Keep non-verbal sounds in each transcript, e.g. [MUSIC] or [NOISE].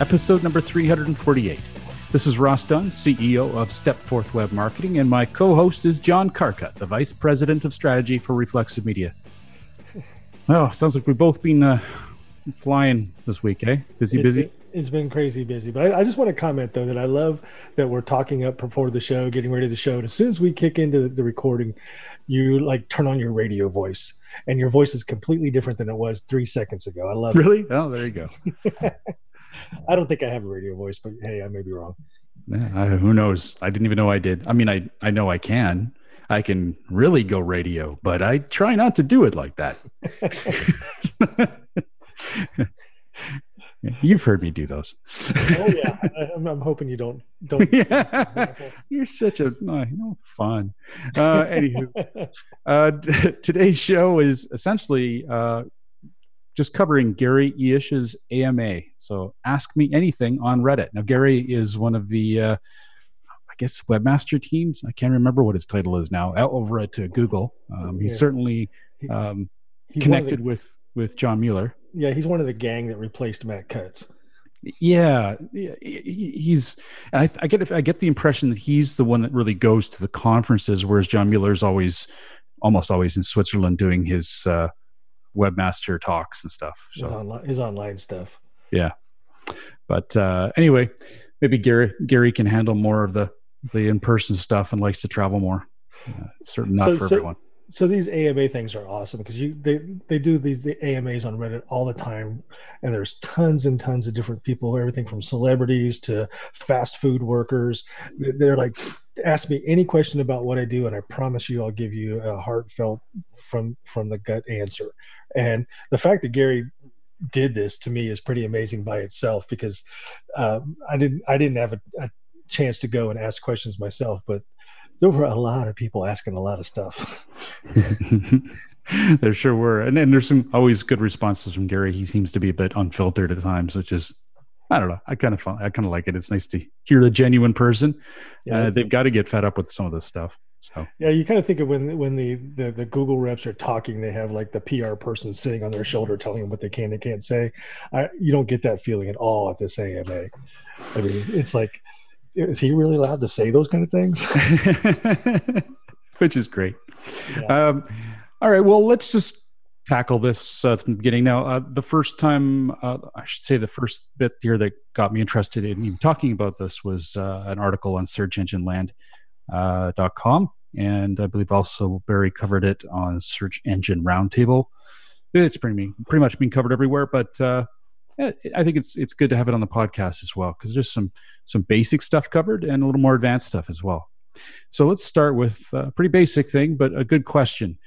episode number 348. This is Ross Dunn, CEO of Stepforth Web Marketing, and my co host is John Carcutt, the Vice President of Strategy for Reflexive Media. Well, sounds like we've both been uh, flying this week, eh? Busy, It's busy. been- it's been crazy busy, but I, I just want to comment though that I love that we're talking up before the show, getting ready to the show. And as soon as we kick into the, the recording, you like turn on your radio voice, and your voice is completely different than it was three seconds ago. I love it. Really? Oh, there you go. [LAUGHS] I don't think I have a radio voice, but hey, I may be wrong. Yeah, I, who knows? I didn't even know I did. I mean, I, I know I can. I can really go radio, but I try not to do it like that. [LAUGHS] You've heard me do those. oh yeah, I'm, I'm hoping you don't don't. [LAUGHS] yeah, [LAUGHS] you're such a no, no fun. Uh, anywho, uh, t- today's show is essentially uh, just covering Gary Illyes's AMA. So ask me anything on Reddit. Now Gary is one of the, uh, I guess, webmaster teams. I can't remember what his title is now. Out over at uh, Google, um, he's Yeah. certainly um, connected the- with with John Mueller. yeah, he's one of the gang that replaced Matt Cutts. Yeah, yeah, he's. I, I get. I get the impression that he's the one that really goes to the conferences, whereas John Mueller is always, almost always in Switzerland doing his uh, webmaster talks and stuff. His, online, his online stuff. Yeah, but uh, anyway, maybe Gary Gary can handle more of the the in person stuff and likes to travel more. Uh, certainly not So- for so- everyone. So these AMA things are awesome because you they they do these the AMAs on Reddit all the time, and there's tons and tons of different people, everything from celebrities to fast food workers. They're like, ask me any question about what I do, and I promise you, I'll give you a heartfelt from from the gut answer. And the fact that Gary did this to me is pretty amazing by itself because um, I didn't I didn't have a, a chance to go and ask questions myself, but there were a lot of people asking a lot of stuff. [LAUGHS] there sure were, and then there's some always good responses from Gary. He seems to be a bit unfiltered at times, which is I don't know. I kind of I kind of like it. It's nice to hear the genuine person. Yeah, uh, they've got to get fed up with some of this stuff. So yeah. You kind of think of when when the, the the Google reps are talking, they have like the PR person sitting on their shoulder telling them what they can and can't say. I, you don't get that feeling at all at this AMA. I mean, it's like, is he really allowed to say those kind of things? [LAUGHS] which is great. Yeah. Um, all right, well, let's just tackle this uh, from the beginning. Now, uh, the first time, uh, I should say, the first bit here that got me interested in even talking about this was uh, an article on SearchEngineLand.com, and I believe also Barry covered it on Search Engine Roundtable. It's pretty pretty much been covered everywhere, but uh, I think it's it's good to have it on the podcast as well because there's some some basic stuff covered and a little more advanced stuff as well. So let's start with a pretty basic thing, but a good question.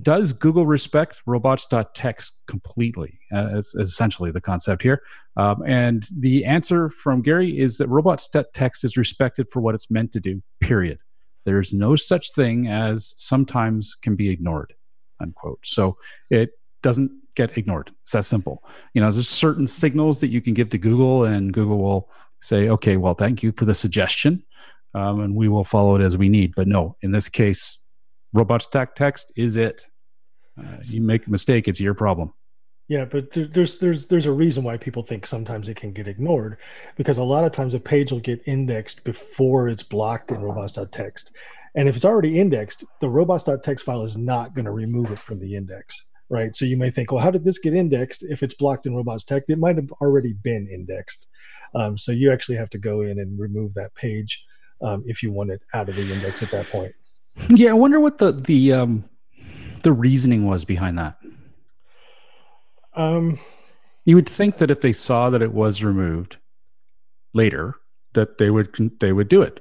Does Google respect robots.txt completely? Uh, essentially the concept here. Um, and the answer from Gary is that robots.txt is respected for what it's meant to do, period. There's no such thing as sometimes can be ignored, unquote. So it doesn't get ignored. It's that simple. You know, there's certain signals that you can give to Google, and Google will say, okay, well, thank you for the suggestion um, and we will follow it as we need. But no, in this case, stack text is it. Uh, you make a mistake, it's your problem. Yeah, but there's there's there's a reason why people think sometimes it can get ignored, because a lot of times a page will get indexed before it's blocked in robots.txt, and if it's already indexed, the robots.txt file is not going to remove it from the index, right? So you may think, well, how did this get indexed? If it's blocked in Robots robots.txt, it might have already been indexed. Um, so you actually have to go in and remove that page um, if you want it out of the index at that point. [LAUGHS] Yeah, I wonder what the the um, the reasoning was behind that. Um, You would think that if they saw that it was removed later, that they would they would do it.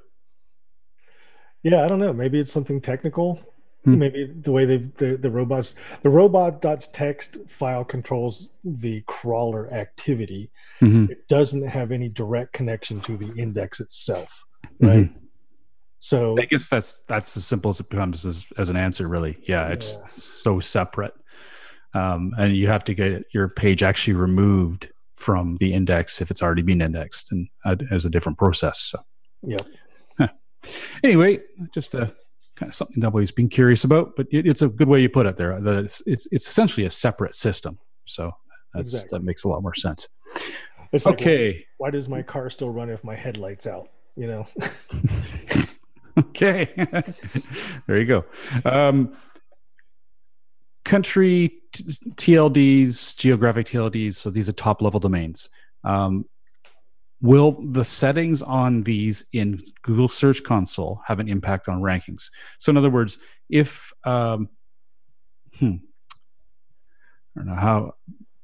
yeah, I don't know. Maybe it's something technical. Hmm. Maybe the way they the, the robots the robot.txt file controls the crawler activity. Mm-hmm. It doesn't have any direct connection to the index itself, right? Mm-hmm. So I guess that's that's as simple as it becomes as, as an answer, really. Yeah, it's yeah. so separate, um, and you have to get your page actually removed from the index if it's already been indexed and uh, as a different process. So, yeah. Huh. Anyway, just a kind of something that I've always been curious about, but it, it's a good way you put it there. That it's it's, it's essentially a separate system. So that's exactly. that makes a lot more sense. It's okay. Why, why does my car still run if my headlights out? You know. [LAUGHS] okay. [LAUGHS] there you go. Um, country t- TLDs, geographic TLDs. So these are top level domains. Um, Will the settings on these in Google Search Console have an impact on rankings? So, in other words, if um, hmm, I don't know how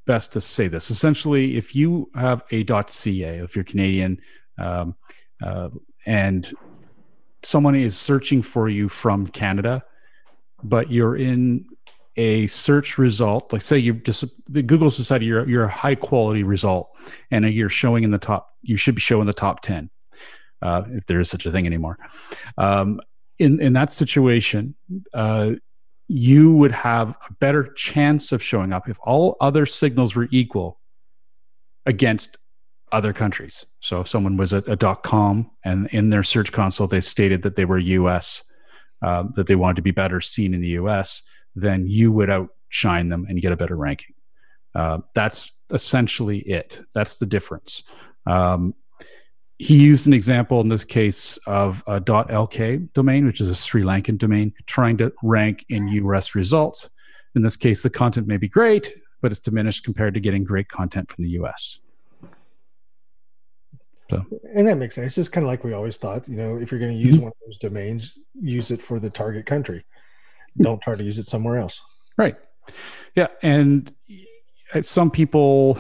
best to say this. Essentially, if you have a .ca, if you're Canadian, um, uh, and someone is searching for you from Canada, but you're in a search result, like say you just the Google's decided you're you're a high quality result, and you're showing in the top, you should be showing the top ten, uh, if there is such a thing anymore. Um, in in that situation, uh, you would have a better chance of showing up if all other signals were equal against other countries. So if someone was at a .com and in their search console they stated that they were U.S. Uh, that they wanted to be better seen in the U.S then you would outshine them and you get a better ranking. Uh, that's essentially it. That's the difference. Um, he used an example in this case of a .lk domain, which is a Sri Lankan domain, trying to rank in US results. In this case, the content may be great, but it's diminished compared to getting great content from the US. So. And that makes sense. It's just kind of like we always thought, you know, if you're going to use mm-hmm. one of those domains, use it for the target country don't try to use it somewhere else. Right. Yeah, and some people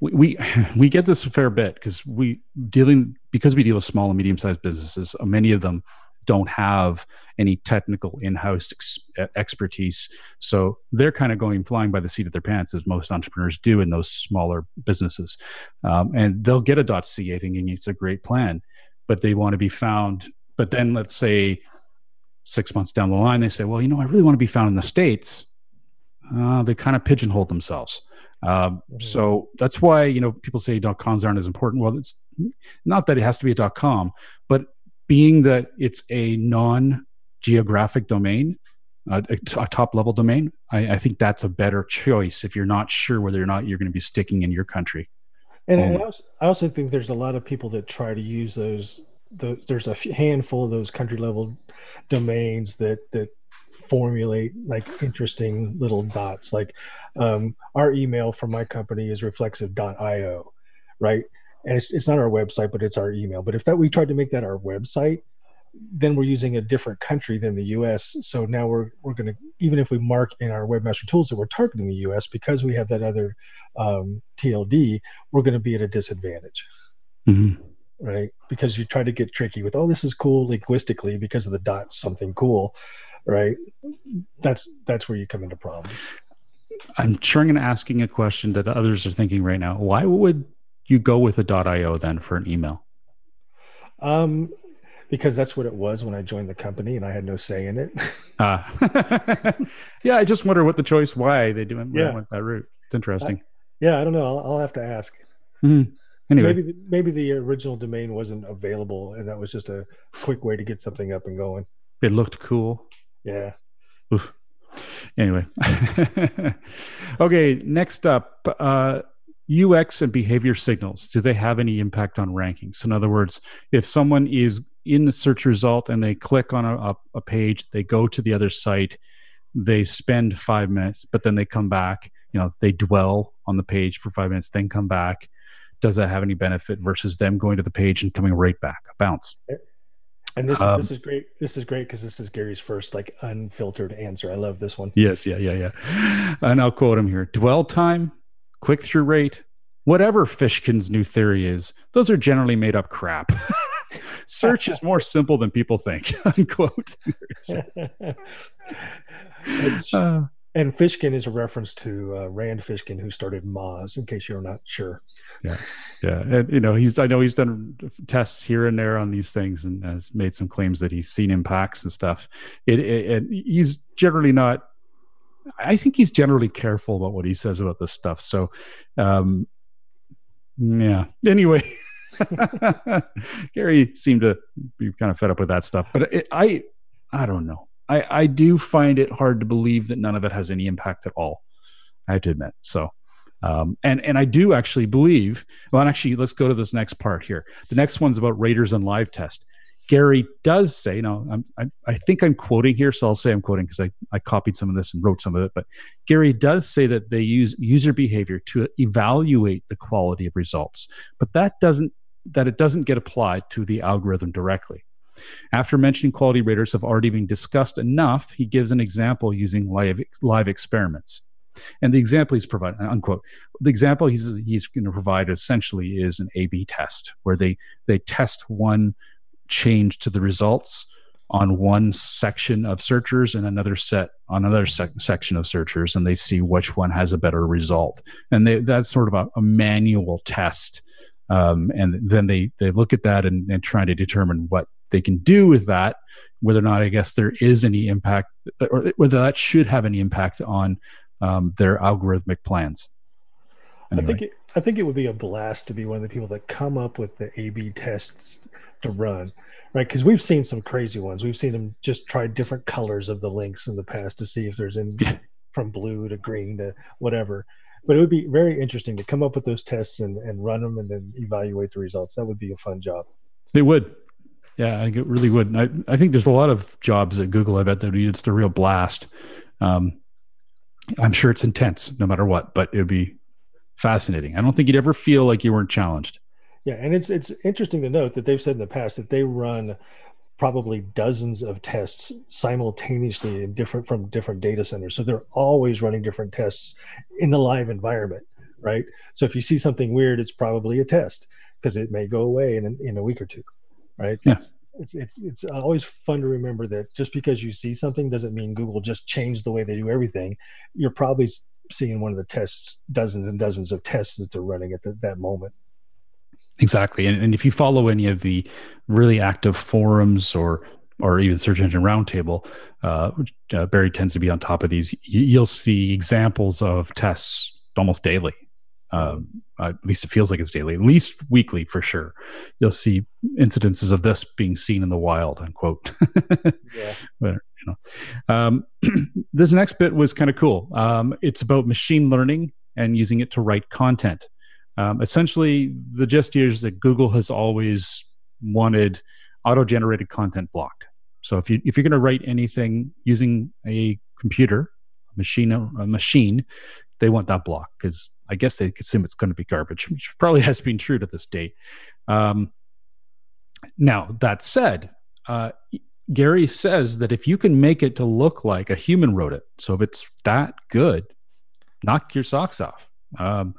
we, we we get this a fair bit because we dealing because we deal with small and medium sized businesses. Uh, many of them don't have any technical in-house ex- expertise so they're kind of going flying by the seat of their pants as most entrepreneurs do in those smaller businesses um, and they'll get a ca thinking it's a great plan but they want to be found but then let's say six months down the line, they say, well, you know, I really want to be found in the States. Uh, they kind of pigeonhole themselves. Uh, mm-hmm. So that's why, you know, people say .coms aren't as important. Well, it's not that it has to be a .com, but being that it's a non-geographic domain, uh, a, a top level domain, I, I, think that's a better choice if you're not sure whether or not you're going to be sticking in your country. And um, I, also, I also think there's a lot of people that try to use those the, there's a handful of those country level domains that that formulate like interesting little dots. Like um, our email from my company is reflexive.io right? And it's, it's not our website but it's our email. But if that we tried to make that our website then we're using a different country than the us so now we're we're going to even if we mark in our webmaster tools that we're targeting the us because we have that other um, tld we're going to be at a disadvantage. Mm-hmm right? Because you try to get tricky with, oh, this is cool linguistically because of the dot something cool, right? That's that's where you come into problems. I'm sure I'm asking a question that others are thinking right now. Why would you go with a .io then for an email? Um, because that's what it was when I joined the company, and I had no say in it. uh, [LAUGHS] [LAUGHS] yeah, I just wonder what the choice why they do yeah. went that route. It's interesting. I, yeah, I don't know. I'll, I'll have to ask. Mm-hmm. Anyway, maybe maybe the original domain wasn't available, and that was just a quick way to get something up and going. It looked cool. Yeah. Oof. Anyway, [LAUGHS] okay. Next up, uh, UX and behavior signals. Do they have any impact on rankings? In other words, if someone is in the search result and they click on a, a page, they go to the other site, they spend five minutes, but then they come back. You know, they dwell on the page for five minutes, then come back does that have any benefit versus them going to the page and coming right back? Bounce. And this um, this is great. This is great because this is gary's first like unfiltered answer. I love this one. Yes. Yeah. Yeah. Yeah. And i'll quote him here. Dwell time click-through rate whatever fishkin's new theory is those are generally made up crap. [LAUGHS] Search is more simple than people think. [LAUGHS] Unquote. [LAUGHS] uh, and Fishkin is a reference to uh, Rand Fishkin, who started Moz. In case you're not sure. Yeah, yeah, and you know he's. I know he's done tests here and there on these things, and has made some claims that he's seen impacts and stuff. It, it, it he's generally not. I think he's generally careful about what he says about this stuff. So, um, yeah. Anyway. [LAUGHS] Gary seemed to be kind of fed up with that stuff, but I, I don't know. I, I do find it hard to believe that none of it has any impact at all. I have to admit. So, um, and and I do actually believe. Well, actually, let's go to this next part here. The next one's about raters and live test. Gary does say, now I'm, I, I think I'm quoting here, so I'll say I'm quoting because I, I copied some of this and wrote some of it. But Gary does say that they use user behavior to evaluate the quality of results, but that doesn't that it doesn't get applied to the algorithm directly. After mentioning quality raters have already been discussed enough, he gives an example using live, live experiments. And the example he's providing, unquote, the example he's, he's going to provide essentially is an A B test where they, they test one change to the results on one section of searchers and another set on another sec- section of searchers, and they see which one has a better result. And they, that's sort of a, a manual test. Um, and then they, they look at that and, and try to determine what they can do with that, whether or not I guess there is any impact, or whether that should have any impact on um, their algorithmic plans. Anyway. I think it, I think it would be a blast to be one of the people that come up with the A/B tests to run, right? Because we've seen some crazy ones. We've seen them just try different colors of the links in the past to see if there's in from blue to green to whatever. But it would be very interesting to come up with those tests and, and run them and then evaluate the results. That would be a fun job. They would. Yeah, I really would. I, I think there's a lot of jobs at Google. I bet that it's a real blast. Um, I'm sure it's intense no matter what, but it would be fascinating. I don't think you'd ever feel like you weren't challenged. Yeah, and it's it's interesting to note that they've said in the past that they run probably dozens of tests simultaneously in different from different data centers. So they're always running different tests in the live environment, right? So if you see something weird, it's probably a test because it may go away in in a week or two right? Yeah. It's, it's it's always fun to remember that just because you see something doesn't mean Google just changed the way they do everything. You're probably seeing one of the tests, dozens and dozens of tests that they're running at the, that moment. Exactly, and, and if you follow any of the really active forums or or even Search Engine Roundtable, uh, uh, Barry tends to be on top of these. You'll see examples of tests almost daily. Um, at least it feels like it's daily, at least weekly for sure. You'll see incidences of this being seen in the wild, unquote. [LAUGHS] yeah. But, you know, um, [CLEARS THROAT] this next bit was kind of cool. Um, it's about machine learning and using it to write content. Um, essentially, the gist here is that Google has always wanted auto-generated content blocked. So if you if you're going to write anything using a computer, a machine, a machine, they want that blocked because I guess they assume it's going to be garbage, [LAUGHS] which probably has been true to this date. Um, now, that said, uh, Gary says that if you can make it to look like a human wrote it, so if it's that good, knock your socks off. Um,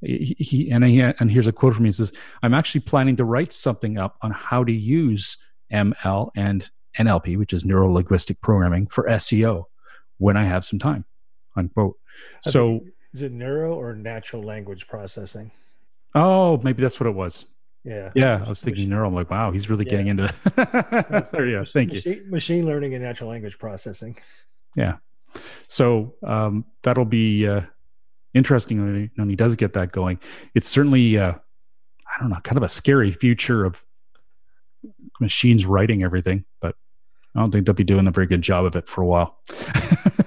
he, he, and he, and here's a quote from him. He says, "I'm actually planning to write something up on how to use ML and NLP, which is neuro linguistic programming, for SEO when I have some time." Unquote. So is it neuro or natural language processing? Oh, maybe that's what it was. Yeah. Yeah. I was thinking neural. I'm like, wow, he's really yeah. getting into [LAUGHS] yeah, thank machine, you. Machine learning and natural language processing. Yeah. So um, that'll be uh, interesting when he, when he, does get that going. It's certainly, uh, I don't know, kind of a scary future of machines writing everything, but I don't think they'll be doing a very good job of it for a while. [LAUGHS]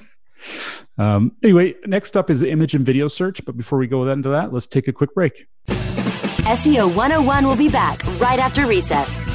Um, anyway, next up is image and video search. But before we go into that, let's take a quick break. SEO 101 will be back right after recess.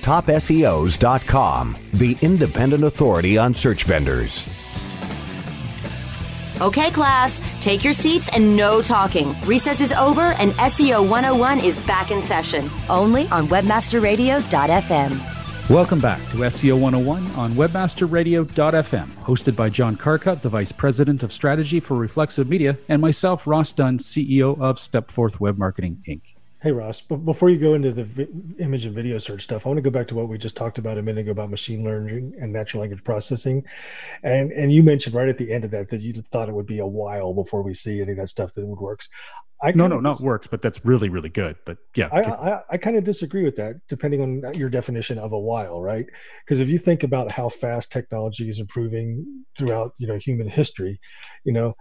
TopSEOs.com, the independent authority on search vendors. Okay, class, take your seats and no talking. Recess is over and SEO 101 is back in session, only on webmasterradio.fm. Welcome back to SEO 101 on webmasterradio.fm, hosted by John Carcutt, the Vice President of Strategy for Reflexive Media, and myself, Ross Dunn, CEO of Stepforth Web Marketing, Inc. Hey Ross, but before you go into the vi- image and video search stuff, I want to go back to what we just talked about a minute ago about machine learning and natural language processing, and and you mentioned right at the end of that that you thought it would be a while before we see any of that stuff that would works. I no, no, not works, but that's really, really good. But yeah, I, I, I kind of disagree with that, depending on your definition of a while, right? Because if you think about how fast technology is improving throughout, you know, human history, you know,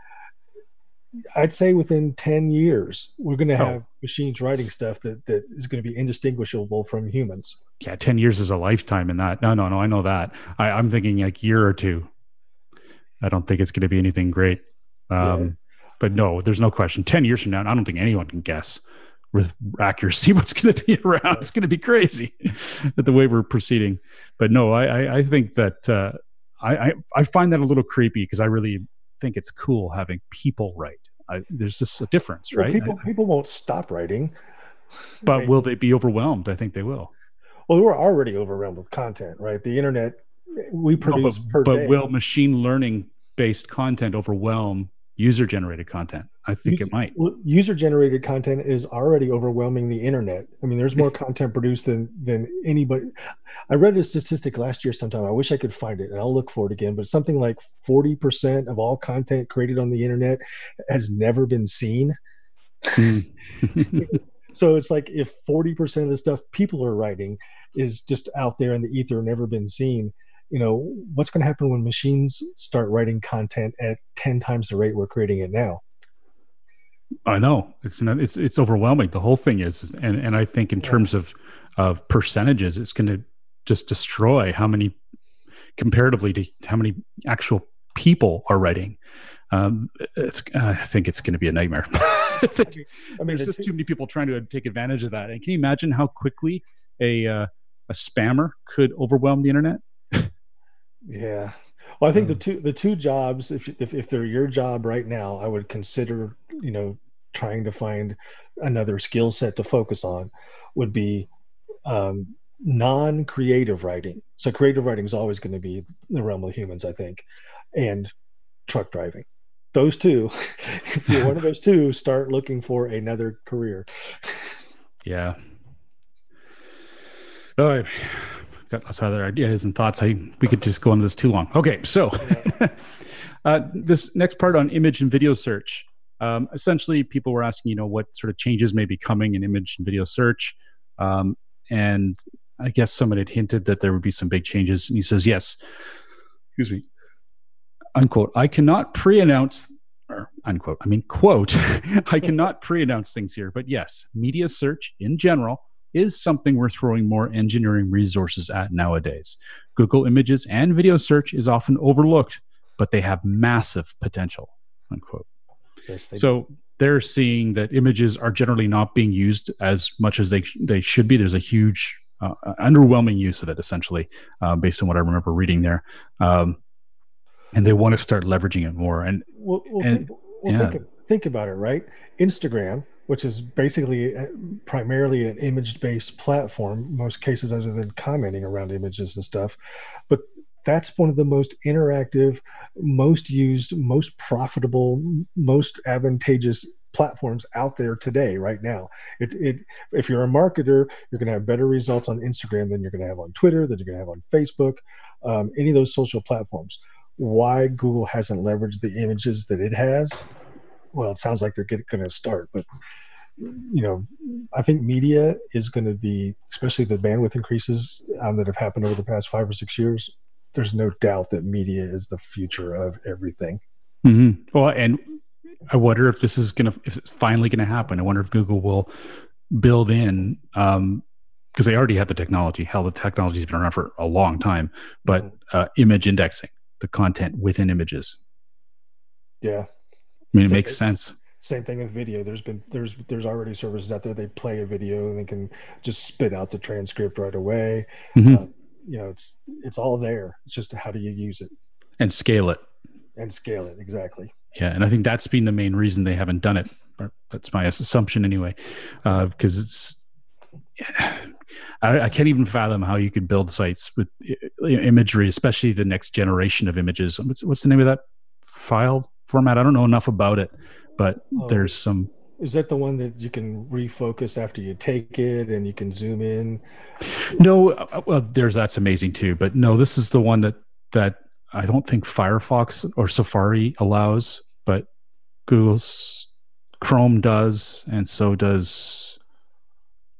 I'd say within 10 years, we're going to oh. have oh. Machines writing stuff that, that is going to be indistinguishable from humans. Yeah, 10 years is a lifetime in that. No, no, no, I know that. I, I'm thinking like year or two. I don't think it's going to be anything great. Um, yeah. But no, there's no question. 10 years from now, I don't think anyone can guess with accuracy [LAUGHS] what's going to be around. It's going to be crazy at [LAUGHS] the way we're proceeding. But no, I, I, I think that uh, I, I, I find that a little creepy because I really think it's cool having people write. I, there's just a difference, right? Well, people I, people won't stop writing, but will they be overwhelmed? I think they will. Well, we're already overwhelmed with content, right? The internet we produce no, but, but day. will machine learning based content overwhelm user generated content? I think user, it might. Well, user generated content is already overwhelming the internet. I mean, there's more [LAUGHS] content produced than than anybody. I read a statistic last year sometime. I wish I could find it and I'll look for it again, but something like 40% of all content created on the internet has never been seen. Hmm. [LAUGHS] so it's like if 40% of the stuff people are writing is just out there in the ether, never been seen you know what's going to happen when machines start writing content at 10 times the rate we're creating it now i know it's not, it's it's overwhelming the whole thing is and and i think in yeah. terms of of percentages it's going to just destroy how many comparatively to how many actual people are writing um, it's, I think it's going to be a nightmare. [LAUGHS] I, I mean, there's just too many people trying to take advantage of that. And can you imagine how quickly a uh, a spammer could overwhelm the internet? Yeah. Well, I think um, the two the two jobs, if, if if they're your job right now, I would consider you know trying to find another skill set to focus on would be um, non-creative writing. So creative writing is always going to be the realm of humans, I think, and truck driving. those two, [LAUGHS] if you're one of those two, start looking for another career. Yeah. Oh, I've got lots of other ideas and thoughts. I we could just go on this too long. Okay, so [LAUGHS] uh, this next part on image and video search. Um, essentially, people were asking, you know, what sort of changes may be coming in image and video search, um, and I guess someone had hinted that there would be some big changes. And he says, yes. Excuse me. Unquote. I cannot pre-announce or unquote. I mean, quote. [LAUGHS] I cannot pre-announce things here, but yes, media search in general is something we're throwing more engineering resources at nowadays. Google Images and video search is often overlooked, but they have massive potential. Unquote. Yes, they so do. they're seeing that images are generally not being used as much as they they should be. There's a huge uh, underwhelming use of it, essentially, uh, based on what I remember reading there. Um, and they want to start leveraging it more. And, well, well, and, think, well yeah. think, think about it, right? Instagram, which is basically uh, primarily an image based platform, most cases other than commenting around images and stuff. But that's one of the most interactive, most used, most profitable, most advantageous platforms out there today right now it, it if you're a marketer you're going to have better results on instagram than you're going to have on twitter than you're going to have on facebook um, any of those social platforms why google hasn't leveraged the images that it has well it sounds like they're going to start but you know i think media is going to be especially the bandwidth increases um, that have happened over the past five or six years there's no doubt that media is the future of everything mm-hmm. well and I wonder if this is gonna if it's finally gonna happen. I wonder if Google will build in um because they already have the technology. Hell, the technology's been around for a long time, but mm-hmm. uh, image indexing, the content within images. Yeah, mean, it makes sense. Same thing with video. There's been there's there's already services out there. They play a video and they can just spit out the transcript right away. Mm-hmm. Uh, you know, it's it's all there. It's just how do you use it and scale it and scale it exactly. Yeah, and I think that's been the main reason they haven't done it. That's my assumption anyway, because uh, it's. I, I, can't even fathom how you could build sites with imagery, especially the next generation of images. What's, what's the name of that file format? I don't know enough about it, but oh, there's some. Is that the one that you can refocus after you take it and you can zoom in? No, uh, well, there's that's amazing too. But no, this is the one that that I don't think Firefox or Safari allows, but Google's Chrome does, and so does.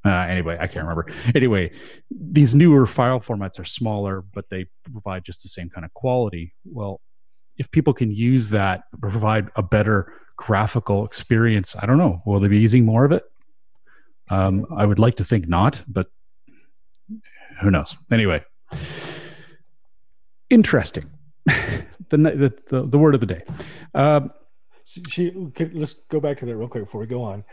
Uh, anyway, I can't remember. Anyway, these newer file formats are smaller, but they provide just the same kind of quality. Well, if people can use that, provide a better graphical experience, I don't know. Will they be using more of it? Um, I would like to think not, but who knows? Anyway, interesting. [LAUGHS] the, the, the the word of the day. Um, she, let's go back to that real quick before we go on.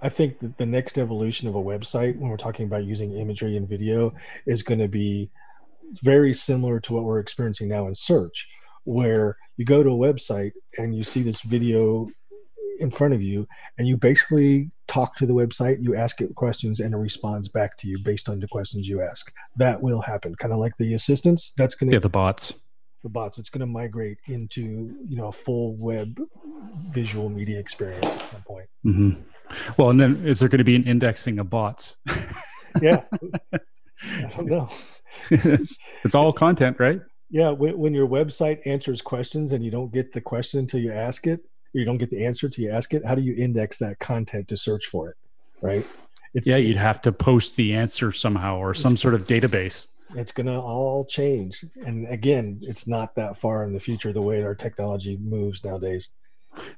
I think that the next evolution of a website, when we're talking about using imagery and video, is going to be very similar to what we're experiencing now in search, where you go to a website and you see this video in front of you, and you basically talk to the website, you ask it questions, and it responds back to you based on the questions you ask. That will happen, kind of like the assistants. That's going to yeah, the bots the bots. It's going to migrate into you know a full web visual media experience at some point. Mm-hmm. Well, and then is there going to be an indexing of bots? yeah, [LAUGHS] I don't know. it's, it's all content, right? Yeah, when, when, your website answers questions and you don't get the question until you ask it, or you don't get the answer until you ask it, how do you index that content to search for it? Right? It's, yeah, you'd have to post the answer somehow or some sort of database it's going to all change. And again, it's not that far in the future the way our technology moves nowadays.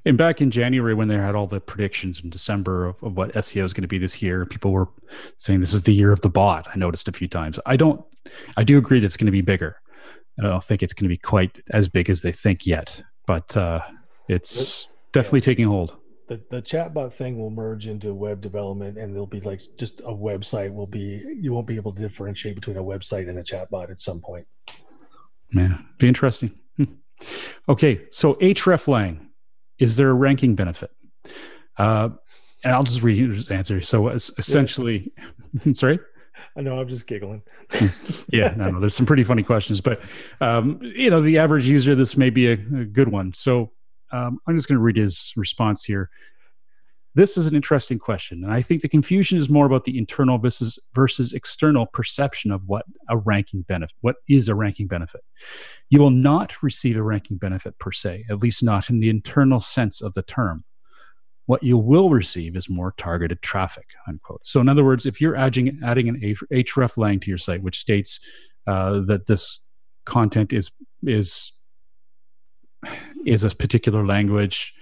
And back in January, when they had all the predictions in December of, of what SEO is going to be this year, people were saying this is the year of the bot. I noticed a few times. I don't, I do agree that it's going to be bigger. I don't think it's going to be quite as big as they think yet, but uh, it's definitely yeah. taking hold. The, the chatbot thing will merge into web development and there'll be like just a website will be you won't be able to differentiate between a website and a chatbot at some point. Yeah be interesting. Hmm. okay so hreflang is there a ranking benefit? Uh, and i'll just read his answer. So essentially yeah. [LAUGHS] sorry I know I'm just giggling. [LAUGHS] yeah, no, no, there's some pretty funny questions, but um, you know, the average user, this may be a, a good one. So um, I'm just going to read his response here. This is an interesting question, and I think the confusion is more about the internal versus versus external perception of what a ranking benefit, what is a ranking benefit. You will not receive a ranking benefit per se, at least not in the internal sense of the term. What you will receive is more targeted traffic. Unquote. So, in other words, if you're adding adding an hreflang to your site, which states uh, that this content is is is a particular language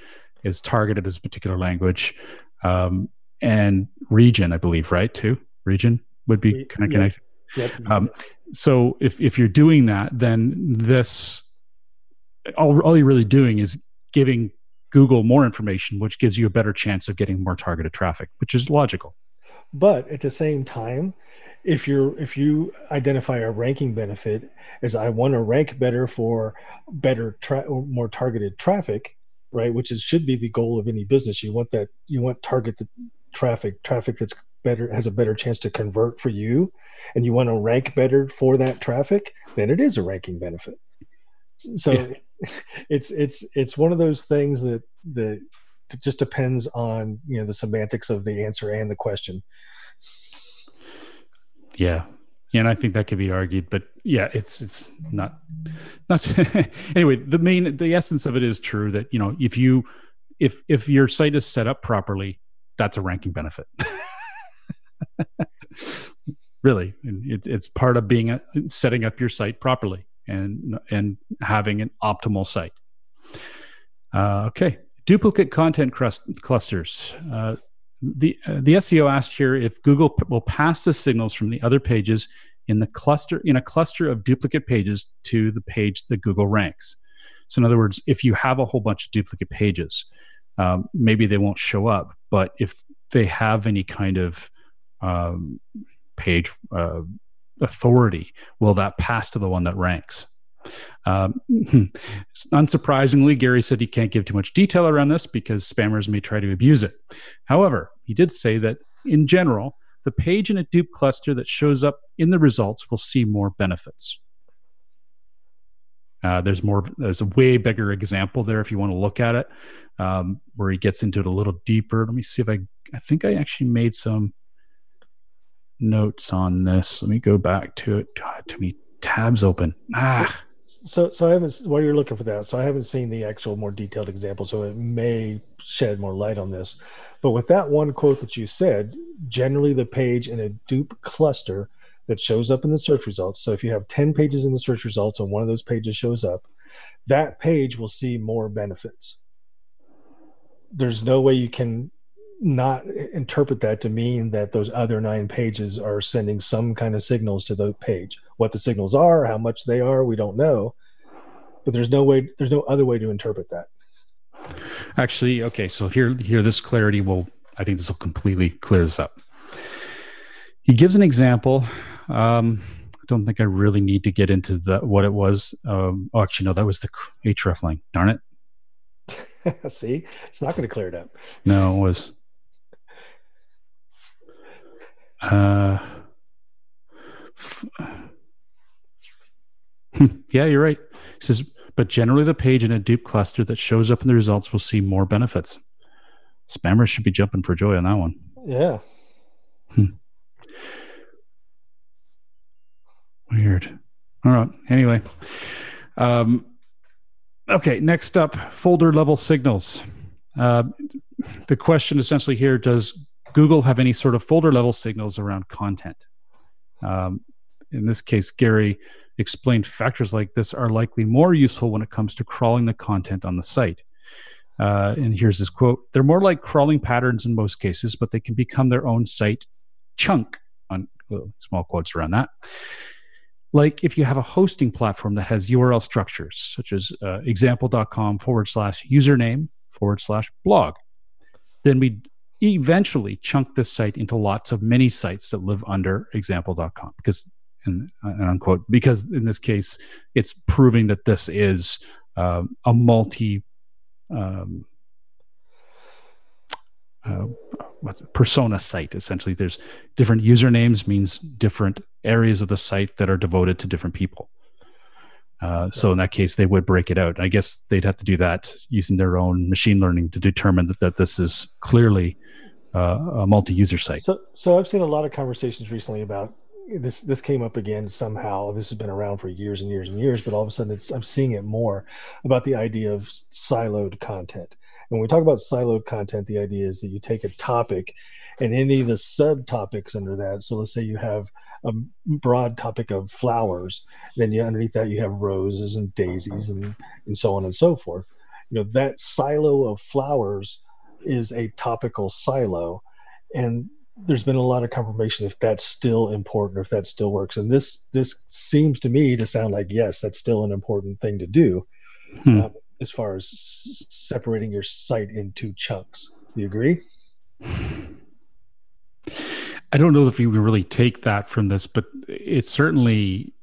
is targeted as a particular language um, and region, I believe, right? Too region would be kind of connected. Yep. Um, so if if you're doing that, then this all all you're really doing is giving Google more information, which gives you a better chance of getting more targeted traffic, which is logical. But at the same time, if you're if you identify a ranking benefit as I want to rank better for better tra- more targeted traffic, right which is should be the goal of any business you want that you want targeted traffic traffic that's better has a better chance to convert for you and you want to rank better for that traffic then it is a ranking benefit so yeah. it's it's it's one of those things that that just depends on you know the semantics of the answer and the question yeah and I think that could be argued, but yeah, it's it's not not [LAUGHS] anyway. The main the essence of it is true that you know if you if if your site is set up properly, that's a ranking benefit. [LAUGHS] really, it, it's part of being a, setting up your site properly and and having an optimal site. Uh, okay, duplicate content crust, clusters. Uh, the uh, the SEO asked here if Google p- will pass the signals from the other pages in the cluster in a cluster of duplicate pages to the page that Google ranks. So in other words, if you have a whole bunch of duplicate pages, um, maybe they won't show up. But if they have any kind of um, page uh, authority, will that pass to the one that ranks? Um, [LAUGHS] unsurprisingly, Gary said he can't give too much detail around this because spammers may try to abuse it. However, he did say that in general, the page in a dupe cluster that shows up in the results will see more benefits. Uh, there's more. There's a way bigger example there if you want to look at it, um, where he gets into it a little deeper. Let me see if I. I think I actually made some notes on this. Let me go back to it. God, too many tabs open. Ah so so I haven't while you're looking for that. So I haven't seen the actual more detailed example. So it may shed more light on this. But with that one quote that you said, generally the page in a dupe cluster that shows up in the search results. So if you have 10 pages in the search results and one of those pages shows up, that page will see more benefits. There's no way you can not interpret that to mean that those other nine pages are sending some kind of signals to the page. What the signals are, how much they are, we don't know. But there's no way, there's no other way to interpret that. Actually, okay, so here, here, this clarity will, I think this will completely clear this up. He gives an example. Um, I don't think I really need to get into the what it was. Um, oh, actually, no, that was the hreflang. Darn it. [LAUGHS] See, it's not going to clear it up. No, it was. Uh, [LAUGHS] yeah, you're right. He says, but generally, the page in a dupe cluster that shows up in the results will see more benefits. Spammers should be jumping for joy on that one. Yeah. Hmm. Weird. All right. Anyway, um, okay. Next up, folder level signals. Uh, the question essentially here: Does Google have any sort of folder level signals around content? Um, in this case, Gary explained factors like this are likely more useful when it comes to crawling the content on the site. Uh, and here's his quote They're more like crawling patterns in most cases, but they can become their own site chunk, on small quotes around that. Like if you have a hosting platform that has URL structures, such as uh, example.com forward slash username forward slash blog, then we eventually chunk this site into lots of mini sites that live under example.com because and, and unquote because in this case it's proving that this is uh, a multi um, uh, persona site essentially. There's different usernames means different areas of the site that are devoted to different people Uh, so in that case, they would break it out. I guess they'd have to do that using their own machine learning to determine that, that this is clearly uh, a multi-user site. So, so I've seen a lot of conversations recently about this. This came up again somehow. This has been around for years and years and years, but all of a sudden, I'm seeing it more about the idea of siloed content. And when we talk about siloed content, the idea is that you take a topic and any of the subtopics under that. So let's say you have a broad topic of flowers, then you underneath that you have roses and daisies and and so on and so forth. You know that silo of flowers is a topical silo, and there's been a lot of confirmation if that's still important, or if that still works. And this this seems to me to sound like yes, that's still an important thing to do, hmm. um, as far as s- separating your site into chunks. Do you agree? I don't know if you can really take that from this, but it's certainly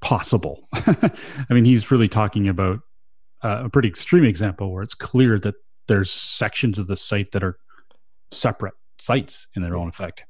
possible. [LAUGHS] I mean, he's really talking about uh, a pretty extreme example where it's clear that there's sections of the site that are separate sites in their own effect,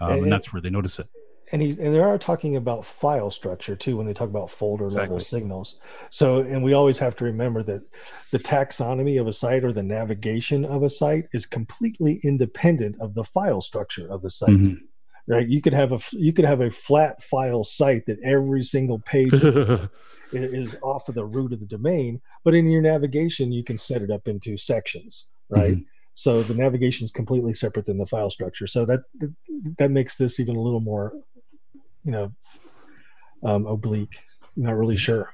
um, and, and, that's where they notice it. And he and they are talking about file structure too when they talk about folder exactly. level signals. So, and we always have to remember that the taxonomy of a site or the navigation of a site is completely independent of the file structure of the site. Mm-hmm right you could have a you could have a flat file site that every single page [LAUGHS] is off of the root of the domain but in your navigation you can set it up into sections right mm-hmm. so the navigation is completely separate than the file structure so that that makes this even a little more you know um, oblique not really sure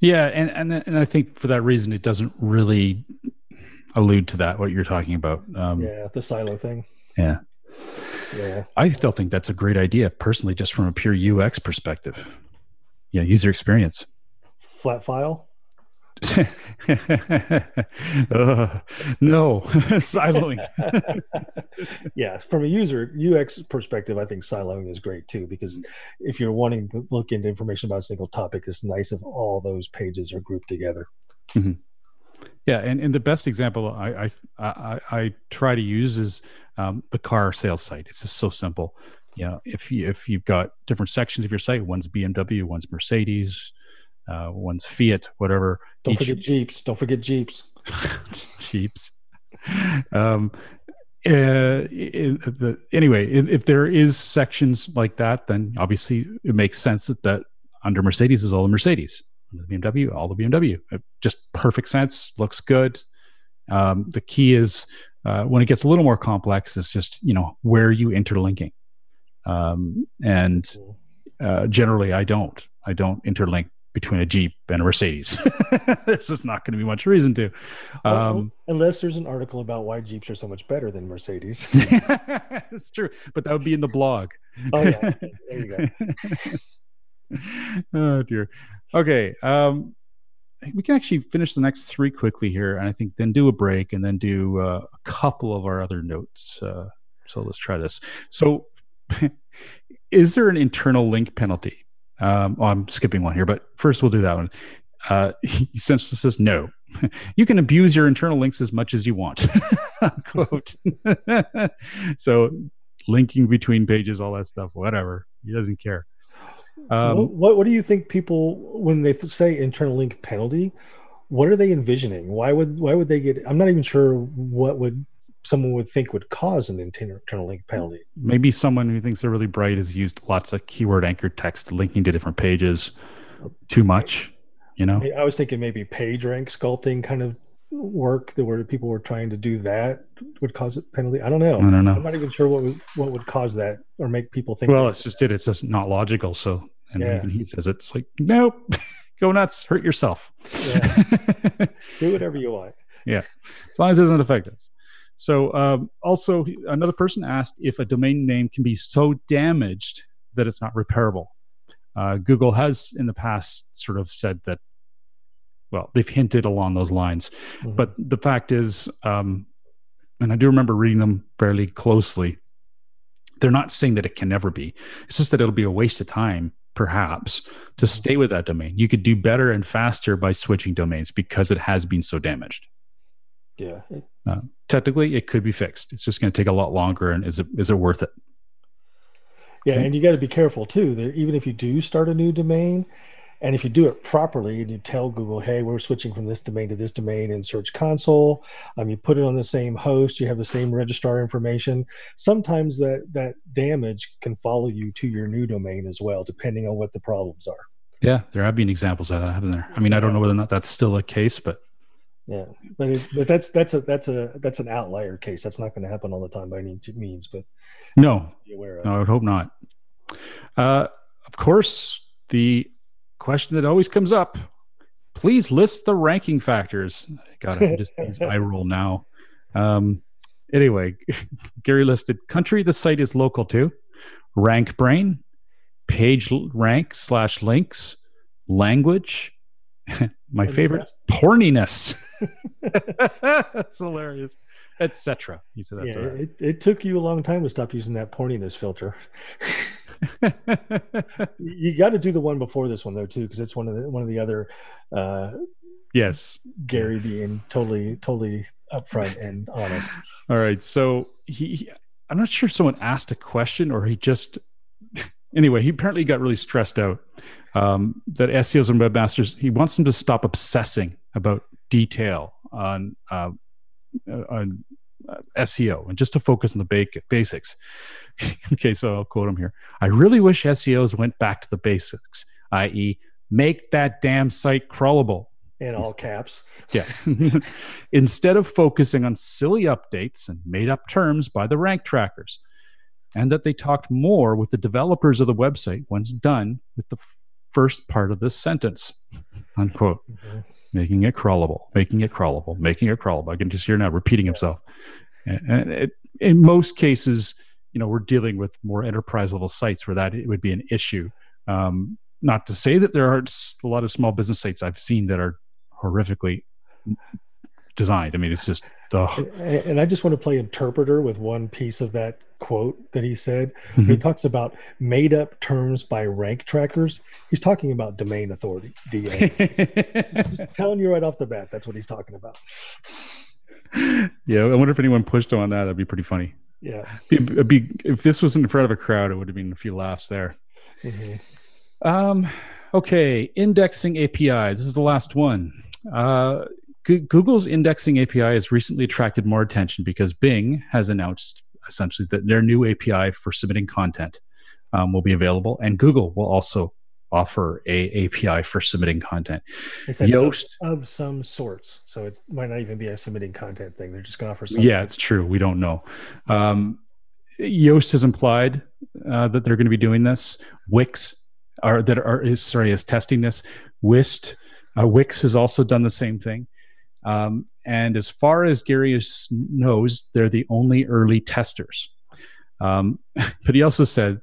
yeah and, and and i think for that reason it doesn't really allude to that what you're talking about um, yeah the silo thing yeah yeah. I still think that's a great idea, personally, just from a pure UX perspective. Yeah, user experience. Flat file? [LAUGHS] uh, no, [LAUGHS] siloing. [LAUGHS] yeah, from a user UX perspective, I think siloing is great too because if you're wanting to look into information about a single topic, it's nice if all those pages are grouped together. Mm-hmm. Yeah, and, and the best example I I, I, I try to use is um, the car sales site. It's just so simple. You know, if you if you've got different sections of your site, one's BMW, one's Mercedes, uh, one's Fiat, whatever. Don't Each... forget Jeeps. Don't forget Jeeps. [LAUGHS] Jeeps. Um, uh, the, anyway, if, if, there is sections like that, then obviously it makes sense that, that under Mercedes is all the Mercedes under the BMW, all the BMW. just perfect sense, looks good. Um, the key is uh, when it gets a little more complex, is just you know where are you interlinking, um, and uh, generally I don't. I don't interlink between a Jeep and a Mercedes. [LAUGHS] there's just not going to be much reason to. Um, unless there's an article about why Jeeps are so much better than Mercedes. [LAUGHS] it's true, but that would be in the blog. Oh yeah, [LAUGHS] there you go. oh dear. Okay. Um, we can actually finish the next three quickly here, and I think then do a break and then do uh, a couple of our other notes. Uh, so let's try this. So, is there an internal link penalty? Um, oh, I'm skipping one here, but first we'll do that one. Uh, [LAUGHS] he essentially says no. [LAUGHS] you can abuse your internal links as much as you want. [LAUGHS] Quote. so, linking between pages, all that stuff, whatever. He doesn't care. Um, what, what do you think people when they say internal link penalty? What are they envisioning? Why would why would they get? I'm not even sure what would someone would think would cause an internal link penalty. Maybe someone who thinks they're really bright has used lots of keyword anchored text linking to different pages too much. You know, I was thinking maybe page rank sculpting kind of work that where people were trying to do that would cause a penalty. I don't know. I don't know. I'm not even sure what would, what would cause that or make people think. Well, it's just it. It's just not logical. So, and yeah. even he says it's like, nope, [LAUGHS] go nuts, hurt yourself. Yeah. [LAUGHS] do whatever you want. Yeah, as long as it doesn't affect us. So, um, also another person asked if a domain name can be so damaged that it's not repairable. Uh, Google has in the past sort of said that well, they've hinted along those lines. Mm-hmm. But the fact is, um, and I do remember reading them fairly closely, they're not saying that it can never be. It's just that it'll be a waste of time, perhaps, to mm-hmm. stay with that domain. You could do better and faster by switching domains because it has been so damaged. Yeah. Uh, technically, it could be fixed. It's just going to take a lot longer. And is it is it worth it? Yeah, and you got to be careful too. That even if you do start a new domain, And if you do it properly and you tell Google, hey, we're switching from this domain to this domain in Search Console, um, you put it on the same host, you have the same registrar information. Sometimes that that damage can follow you to your new domain as well, depending on what the problems are. Yeah, there have been examples of that, haven't there? I mean, I don't know whether or not that's still a case, but yeah, but it, but that's that's a that's a that's an outlier case. That's not going to happen all the time by any means. But no, no, I would hope not. Uh, of course, the question that always comes up: please list the ranking factors. God, I just use [LAUGHS] roll now. Um, anyway, [LAUGHS] Gary listed country the site is local to, rank brain, page rank slash links, language. [LAUGHS] My favorite, porniness. That's hilarious, etc. He said, "Yeah, it, it took you a long time to stop using that porniness filter." [LAUGHS] you got to do the one before this one though too, because it's one of the one of the other. Uh, yes, Gary being totally totally upfront and honest. All right, so he, he, I'm not sure someone asked a question or he just. Anyway, he apparently got really stressed out um, that SEOs and webmasters. He wants them to stop obsessing about detail on uh, on uh, SEO and just to focus on the ba- basics. [LAUGHS] okay, so I'll quote him here. I really wish SEOs went back to the basics, i.e., make that damn site crawlable. In all caps. [LAUGHS] Yeah. [LAUGHS] Instead of focusing on silly updates and made up terms by the rank trackers, and that they talked more with the developers of the website once done with the first part of this sentence. Unquote. Mm-hmm. Making it crawlable, making it crawlable, making it crawlable. I can just hear now repeating himself. And it, in most cases, you know we're dealing with more enterprise level sites where that it would be an issue um, not to say that there are a lot of small business sites i've seen that are horrifically designed i mean it's just ugh. and i just want to play interpreter with one piece of that quote that he said mm-hmm. he talks about made up terms by rank trackers he's talking about domain authority da just, [LAUGHS] telling you right off the bat that's what he's talking about yeah i wonder if anyone pushed on that that'd be pretty funny yeah. Be, be, if this was in front of a crowd, it would have been a few laughs there. Mm-hmm. Um, okay, indexing API. This is the last one. Uh, Google's indexing API has recently attracted more attention because Bing has announced essentially that their new API for submitting content um, will be available, and Google will also offer a API for submitting content. Yoast of, of, some sorts, so it might not even be a submitting content thing. They're just going to offer. Something. Yeah, it's true. We don't know. Um, Yoast has implied uh, that they're going to be doing this. Wix are that are is sorry is testing this. Wist uh, Wix has also done the same thing. Um, and as far as Gary knows, they're the only early testers. Um, [LAUGHS] but he also said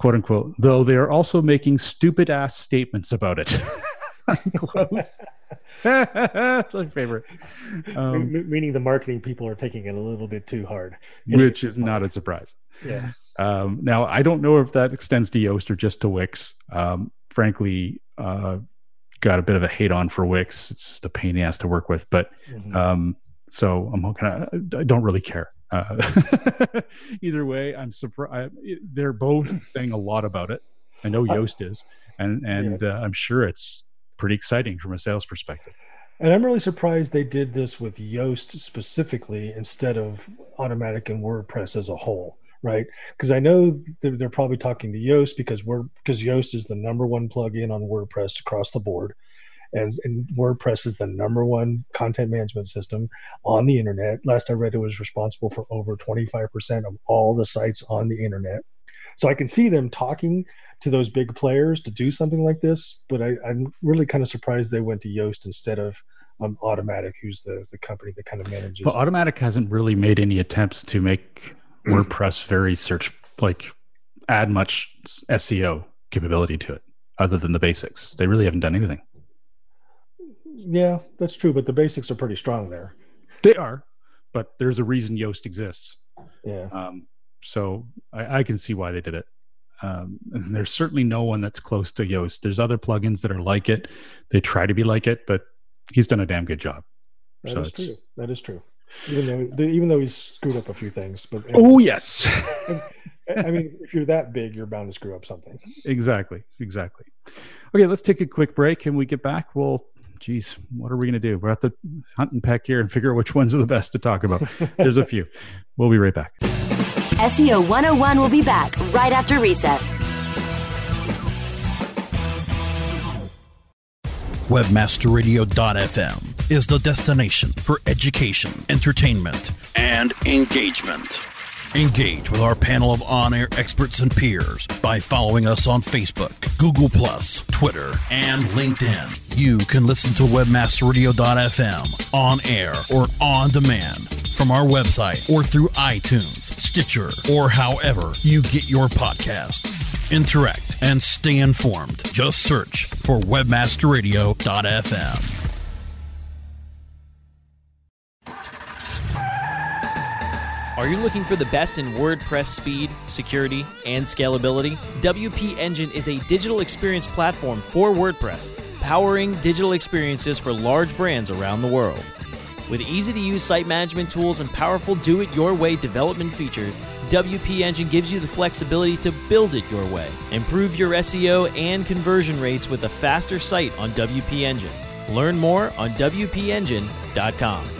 quote unquote, though they are also making stupid ass statements about it. [LAUGHS] [LAUGHS] That's my favorite. Um, Meaning the marketing people are taking it a little bit too hard, which is not a surprise. Yeah. Um, now I don't know if that extends to Yoast or just to Wix. Um, frankly, uh, got a bit of a hate on for Wix. It's just a pain in the ass to work with, but mm-hmm. um, so I'm kind of I don't really care. Uh, [LAUGHS] either way, I'm surprised. They're both [LAUGHS] saying a lot about it. I know Yoast is, and and yeah. uh, I'm sure it's pretty exciting from a sales perspective. And I'm really surprised they did this with Yoast specifically instead of Automattic and WordPress as a whole, right? Because I know they're, probably talking to Yoast because we're because Yoast is the number one plugin on WordPress across the board and, and WordPress is the number one content management system on the internet. Last I read, it was responsible for over 25% of all the sites on the internet. So I can see them talking to those big players to do something like this, but I, am really kind of surprised they went to Yoast instead of um, Automattic, who's the, the company that kind of manages. Well, Automattic hasn't really made any attempts to make WordPress very search, like add much SEO capability to it other than the basics. They really haven't done anything. Yeah, that's true, but the basics are pretty strong there. They are, but there's a reason Yoast exists. Yeah. Um, so I, I, can see why they did it. Um, there's certainly no one that's close to Yoast. There's other plugins that are like it. They try to be like it, but he's done a damn good job. That so is true. That is true. Even though even though he's screwed up a few things, but oh yes. I mean, if you're that big, you're bound to screw up something. Exactly. Exactly. Okay, let's take a quick break. and we get back, we'll geez, what are we going to do? We're at the hunt and peck here and figure out which ones are the best to talk about. [LAUGHS] There's a few. We'll be right back. SEO 101 will be back right after recess. Webmasterradio.fm is the destination for education, entertainment, and engagement. Engage with our panel of on air experts and peers by following us on Facebook, Google, Twitter, and LinkedIn. You can listen to WebmasterRadio.fm on air or on demand from our website or through iTunes, Stitcher, or however you get your podcasts. Interact and stay informed. Just search for WebmasterRadio.fm. Are you looking for the best in WordPress speed, security, and scalability? WP Engine is a digital experience platform for WordPress, powering digital experiences for large brands around the world. With easy to use site management tools and powerful do it your way development features, WP Engine gives you the flexibility to build it your way. Improve your SEO and conversion rates with a faster site on WP Engine. Learn more on WPEngine.com.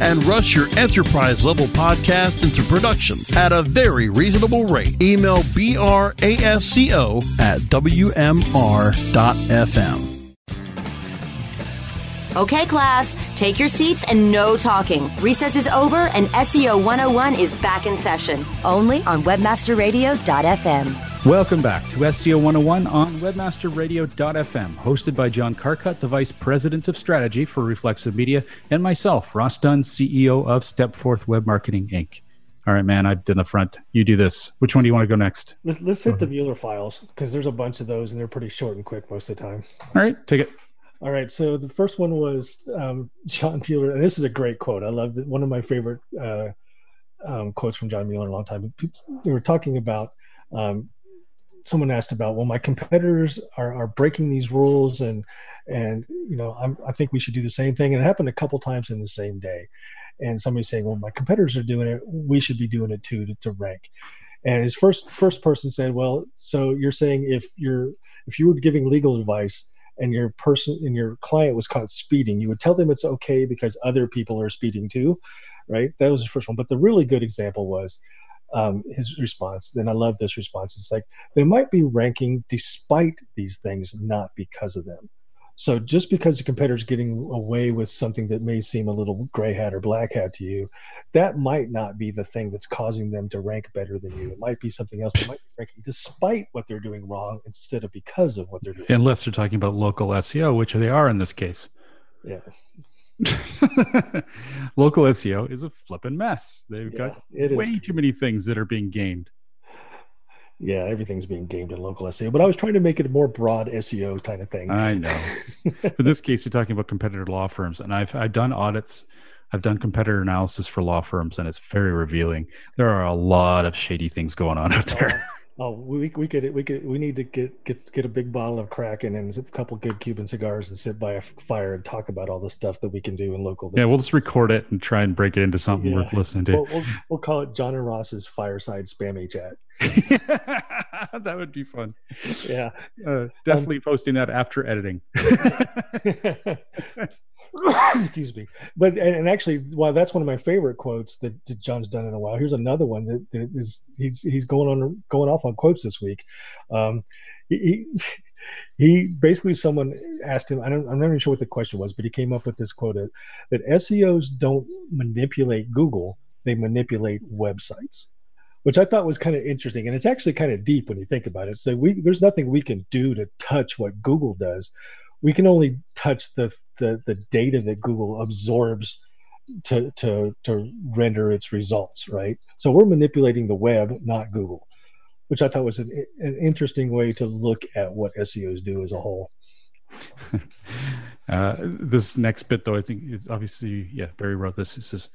and rush your enterprise level podcast into production at a very reasonable rate. Email brasco at wmr.fm. Okay, class, take your seats and no talking. Recess is over and SEO 101 is back in session, only on webmasterradio.fm. Welcome back to SEO 101 on webmasterradio.fm, hosted by John Carcutt, the Vice President of Strategy for Reflexive Media, and myself, Ross Dunn, CEO of Stepforth Web Marketing Inc. All right, man, I've done the front. You do this. Which one do you want to go next? Let's, let's hit the Mueller files because there's a bunch of those and they're pretty short and quick most of the time. All right, take it. All right. So the first one was um, John Mueller, and this is a great quote. I love it. One of my favorite uh, um, quotes from John Mueller in a long time. They were talking about um, someone asked about well my competitors are, are breaking these rules and and you know I'm, i think we should do the same thing. And it happened a couple times in the same day. And somebody saying well my competitors are doing it. We should be doing it too to, to rank. And his first first person said well so you're saying if you're if you were giving legal advice and your person and your client was caught speeding you would tell them it's okay because other people are speeding too right? That was the first one. But the really good example was um, his response. Then I love this response. It's like they might be ranking despite these things, not because of them. So just because the competitor's getting away with something that may seem a little gray hat or black hat to you, that might not be the thing that's causing them to rank better than you. It might be something else. They might be ranking despite what they're doing wrong instead of because of what they're doing. Unless they're talking about local SEO, which they are in this case. Yeah. [LAUGHS] local SEO is a flipping mess. They've Yeah, got way too many things that are being gamed. Yeah, everything's being gamed in local SEO, but I was trying to make it a more broad SEO kind of thing. I know. [LAUGHS] in this case, you're talking about competitor law firms, and I've I've done audits. I've done competitor analysis for law firms, and it's very revealing. There are a lot of shady things going on out there. Oh, Oh, we we could we could we need to get get get a big bottle of Kraken and a couple good Cuban cigars and sit by a fire and talk about all the stuff that we can do in local. yeah, we'll just record it and try and break it into something Yeah. worth listening to. We'll, we'll, we'll chat. John and Ross's fireside spammy chat. [LAUGHS] that would be fun. Yeah. Uh, definitely posting that after editing. [LAUGHS] [LAUGHS] [COUGHS] Excuse me. But and, and actually, well, that's one of my favorite quotes that, that John's done in a while. Here's another one that, that is he's he's going on going off on quotes this week. Um, he, he [LAUGHS] he basically someone asked him. I don't. I'm not even sure what the question was, but he came up with this quote that, that SEOs don't manipulate Google; they manipulate websites. Which I thought was kind of interesting, and it's actually kind of deep when you think about it. So we there's nothing we can do to touch what Google does we can only touch the, the the data that Google absorbs to to to render its results, right? So we're manipulating the web, not Google, which I thought was an, an interesting way to look at what SEOs do as a whole. [LAUGHS] uh, this next bit, though, I think it's obviously yeah. Barry wrote this. He says,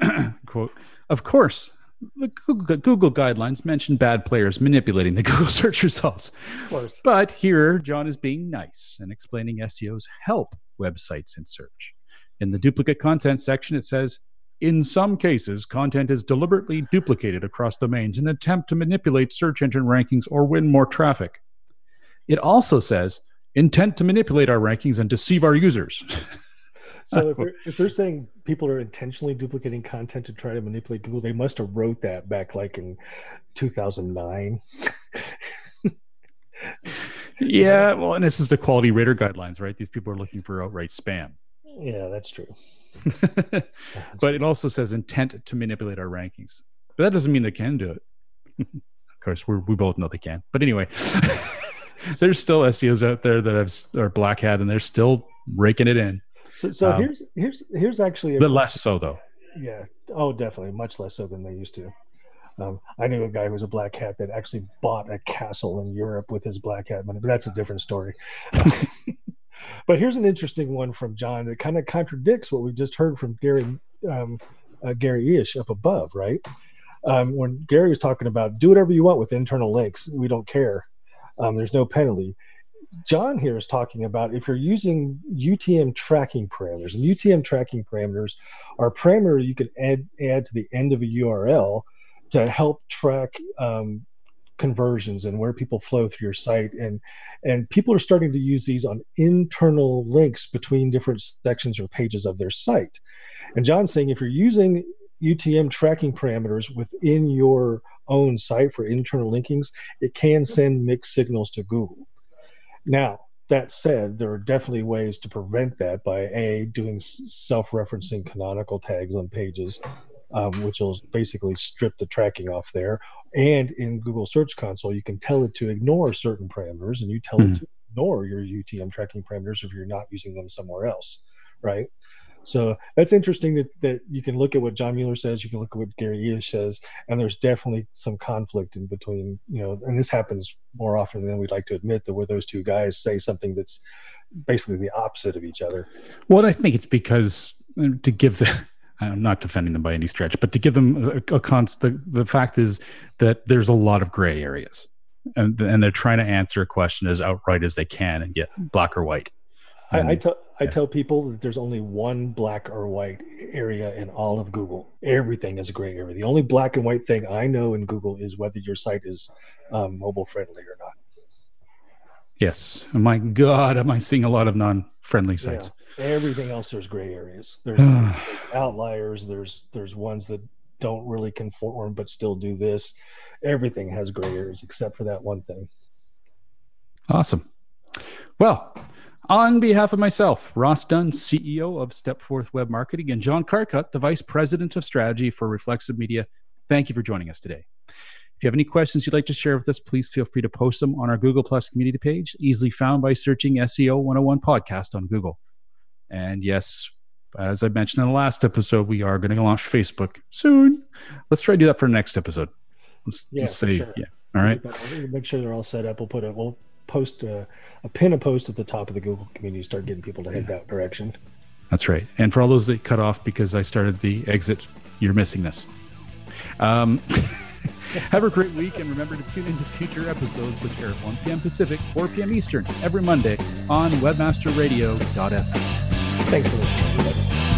[CLEARS THROAT] "quote Of course, the Google, Google, guidelines mention bad players manipulating the [LAUGHS] Google search results. Of course. But here, John is being nice and explaining SEOs help websites in search. In the duplicate content section, it says, in some cases, content is deliberately duplicated across domains in an attempt to manipulate search engine rankings or win more traffic. It also says, intent to manipulate our rankings and deceive our users. [LAUGHS] so if [LAUGHS] they're, if they're saying people are intentionally duplicating content to try to manipulate Google, they must have wrote that back like in 2009. [LAUGHS] yeah, well, and this is the quality rater guidelines, right? These people are looking for outright spam. Yeah, that's true. [LAUGHS] but it also says intent to manipulate our rankings. But that doesn't mean they can do it. of course, we we both know they can. But anyway, there's still SEOs out there that have are black hat and they're still raking it in. So, so um, here's here's here's actually a bit less so though. Yeah. Oh, definitely, much less so than they used to. Um, I knew a guy who was a black hat that actually bought a castle in Europe with his black hat money, but that's a different story. [LAUGHS] But here's an interesting one from John that kind of contradicts what we just heard from Gary um, uh, Gary Illyes up above, right? Um, when Gary was talking about do whatever you want with internal links, we don't care. Um, there's no penalty. John here is talking about if you're using UTM tracking parameters, and UTM tracking parameters are parameter you can add add to the end of a URL to help track um, conversions and where people flow through your site. And and people are starting to use these on internal links between different sections or pages of their site. And john's saying if you're using utm tracking parameters within your own site for internal linkings it can send mixed signals to google now that said there are definitely ways to prevent that by a doing self-referencing canonical tags on pages um, which will basically strip the tracking off there. And in Google Search Console, you can tell it to ignore certain parameters, and you tell mm-hmm. it to ignore your UTM tracking parameters if you're not using them somewhere else, right? So that's interesting that, that you can look at what John Mueller says, you can look at what Gary Illyes says, and there's definitely some conflict in between, you know, and this happens more often than we'd like to admit that where those two guys say something that's basically the opposite of each other. Well, I think it's because uh, to give the [LAUGHS] I'm not defending them by any stretch, but to give them a, a const, the, the fact is that there's a lot of gray areas, and and they're trying to answer a question as outright as they can and get black or white. And, I, I tell people that there's only one black or white area in all of Google. Everything is a gray area. The only black and white thing I know in Google is whether your site is um, mobile friendly or not. Yes. Oh my God, am I seeing a lot of non-friendly sites? Yeah. Everything else, there's gray areas. There's, [SIGHS] outliers. There's there's ones that don't really conform but still do this. Everything has gray areas except for that one thing. Awesome. Well, on behalf of myself, Ross Dunn, CEO of Stepforth Web Marketing, and John Carcutt, the Vice President of Strategy for Reflexive Media, thank you for joining us today. If you have any questions you'd like to share with us, please feel free to post them on our Google Plus community page, easily found by searching SEO 101 podcast on Google. And yes, as I mentioned in the last episode, we are going to launch Facebook soon. Let's try to do that for the next episode. Let's yeah, just say, sure. yeah. All right. Make sure they're all set up. We'll put it. we'll post a, a pin a post at the top of the Google community, to start getting people to head yeah. that direction. That's right. And for all those that cut off because I started the exit, you're missing this. Um, [LAUGHS] Have a great week and remember to tune into future episodes which air at 1 p.m. Pacific, 4 p.m. Eastern every Monday on webmasterradio.fm. Thanks for listening.